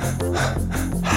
フフフフ。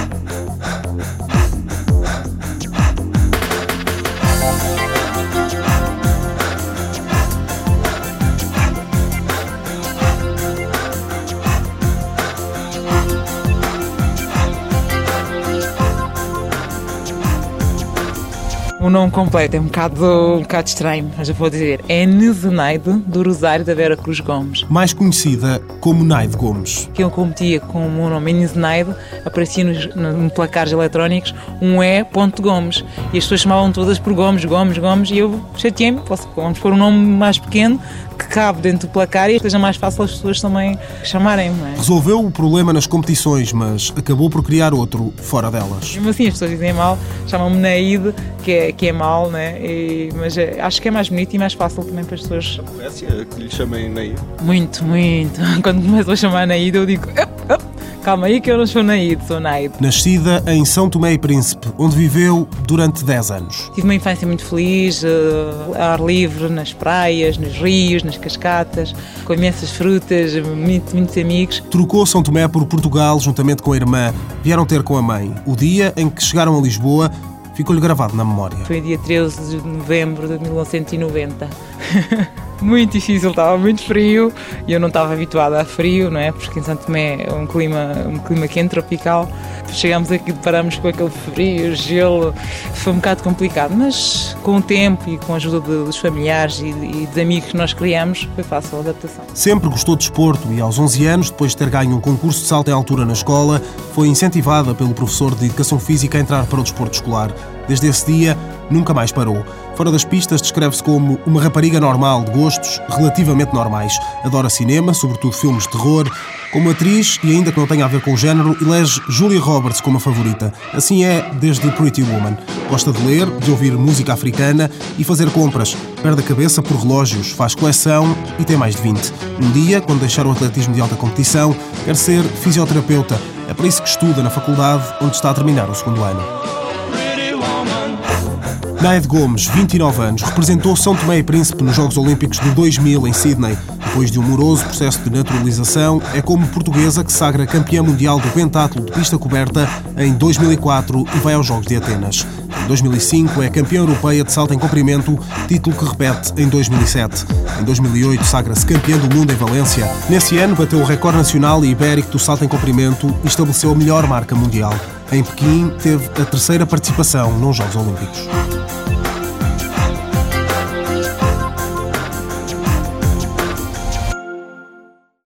O nome completo é um bocado, um bocado estranho, mas eu vou dizer. É Nezenaide do Rosário da Vera Cruz Gomes. Mais conhecida como Naide Gomes. Que eu competia com o meu nome Nezenaide, aparecia nos, no placares eletrónicos um E. Gomes. E as pessoas chamavam todas por Gomes, Gomes, Gomes, e eu chateei-me, vamos pôr um nome mais pequeno que cabe dentro do placar e seja mais fácil as pessoas também chamarem-me. É? Resolveu o problema nas competições, mas acabou por criar outro fora delas. Mesmo assim, as pessoas dizem mal, chamam-me Naide, que é, que é mal, né? E, mas é, acho que é mais bonito e mais fácil também para as pessoas. Aborrece que lhe chamem Naide? Muito, muito. Quando começam a chamar Naide, eu digo. Calma aí que eu não sou Naide, sou Naide. Nascida em São Tomé e Príncipe, onde viveu durante 10 anos. Tive uma infância muito feliz, uh, ar livre, nas praias, nos rios, nas cascatas, com imensas frutas, muito, muitos amigos. Trocou São Tomé por Portugal juntamente com a irmã. Vieram ter com a mãe. O dia em que chegaram a Lisboa ficou-lhe gravado na memória. Foi dia 13 de novembro de 1990. muito difícil, estava muito frio e eu não estava habituada a frio, não é? Porque em Santo Tomé é um clima, um clima quente, tropical. Chegámos aqui deparamos com aquele frio, gelo, foi um bocado complicado, mas com o tempo e com a ajuda dos familiares e, e dos amigos que nós criamos, foi fácil a adaptação. Sempre gostou de desporto e aos 11 anos, depois de ter ganho um concurso de salto em altura na escola, foi incentivada pelo professor de Educação Física a entrar para o desporto escolar. Desde esse dia, nunca mais parou. Fora das pistas, descreve-se como uma rapariga normal, de gostos relativamente normais. Adora cinema, sobretudo filmes de terror. Como atriz, e ainda que não tenha a ver com o género, elege Julia Roberts como a favorita. Assim é desde Pretty Woman. Gosta de ler, de ouvir música africana e fazer compras. Perde a cabeça por relógios, faz coleção e tem mais de 20. Um dia, quando deixar o atletismo de alta competição, quer ser fisioterapeuta. É para isso que estuda na faculdade, onde está a terminar o segundo ano. Naide Gomes, 29 anos, representou São Tomé e Príncipe nos Jogos Olímpicos de 2000 em Sydney. Depois de um moroso processo de naturalização, é como portuguesa que sagra campeã mundial do pentatlo de pista coberta em 2004 e vai aos Jogos de Atenas. Em 2005 é campeã europeia de salto em comprimento, título que repete em 2007. Em 2008 sagra-se campeã do mundo em Valência. Nesse ano bateu o recorde nacional e ibérico do salto em comprimento e estabeleceu a melhor marca mundial. Em Pequim teve a terceira participação nos Jogos Olímpicos.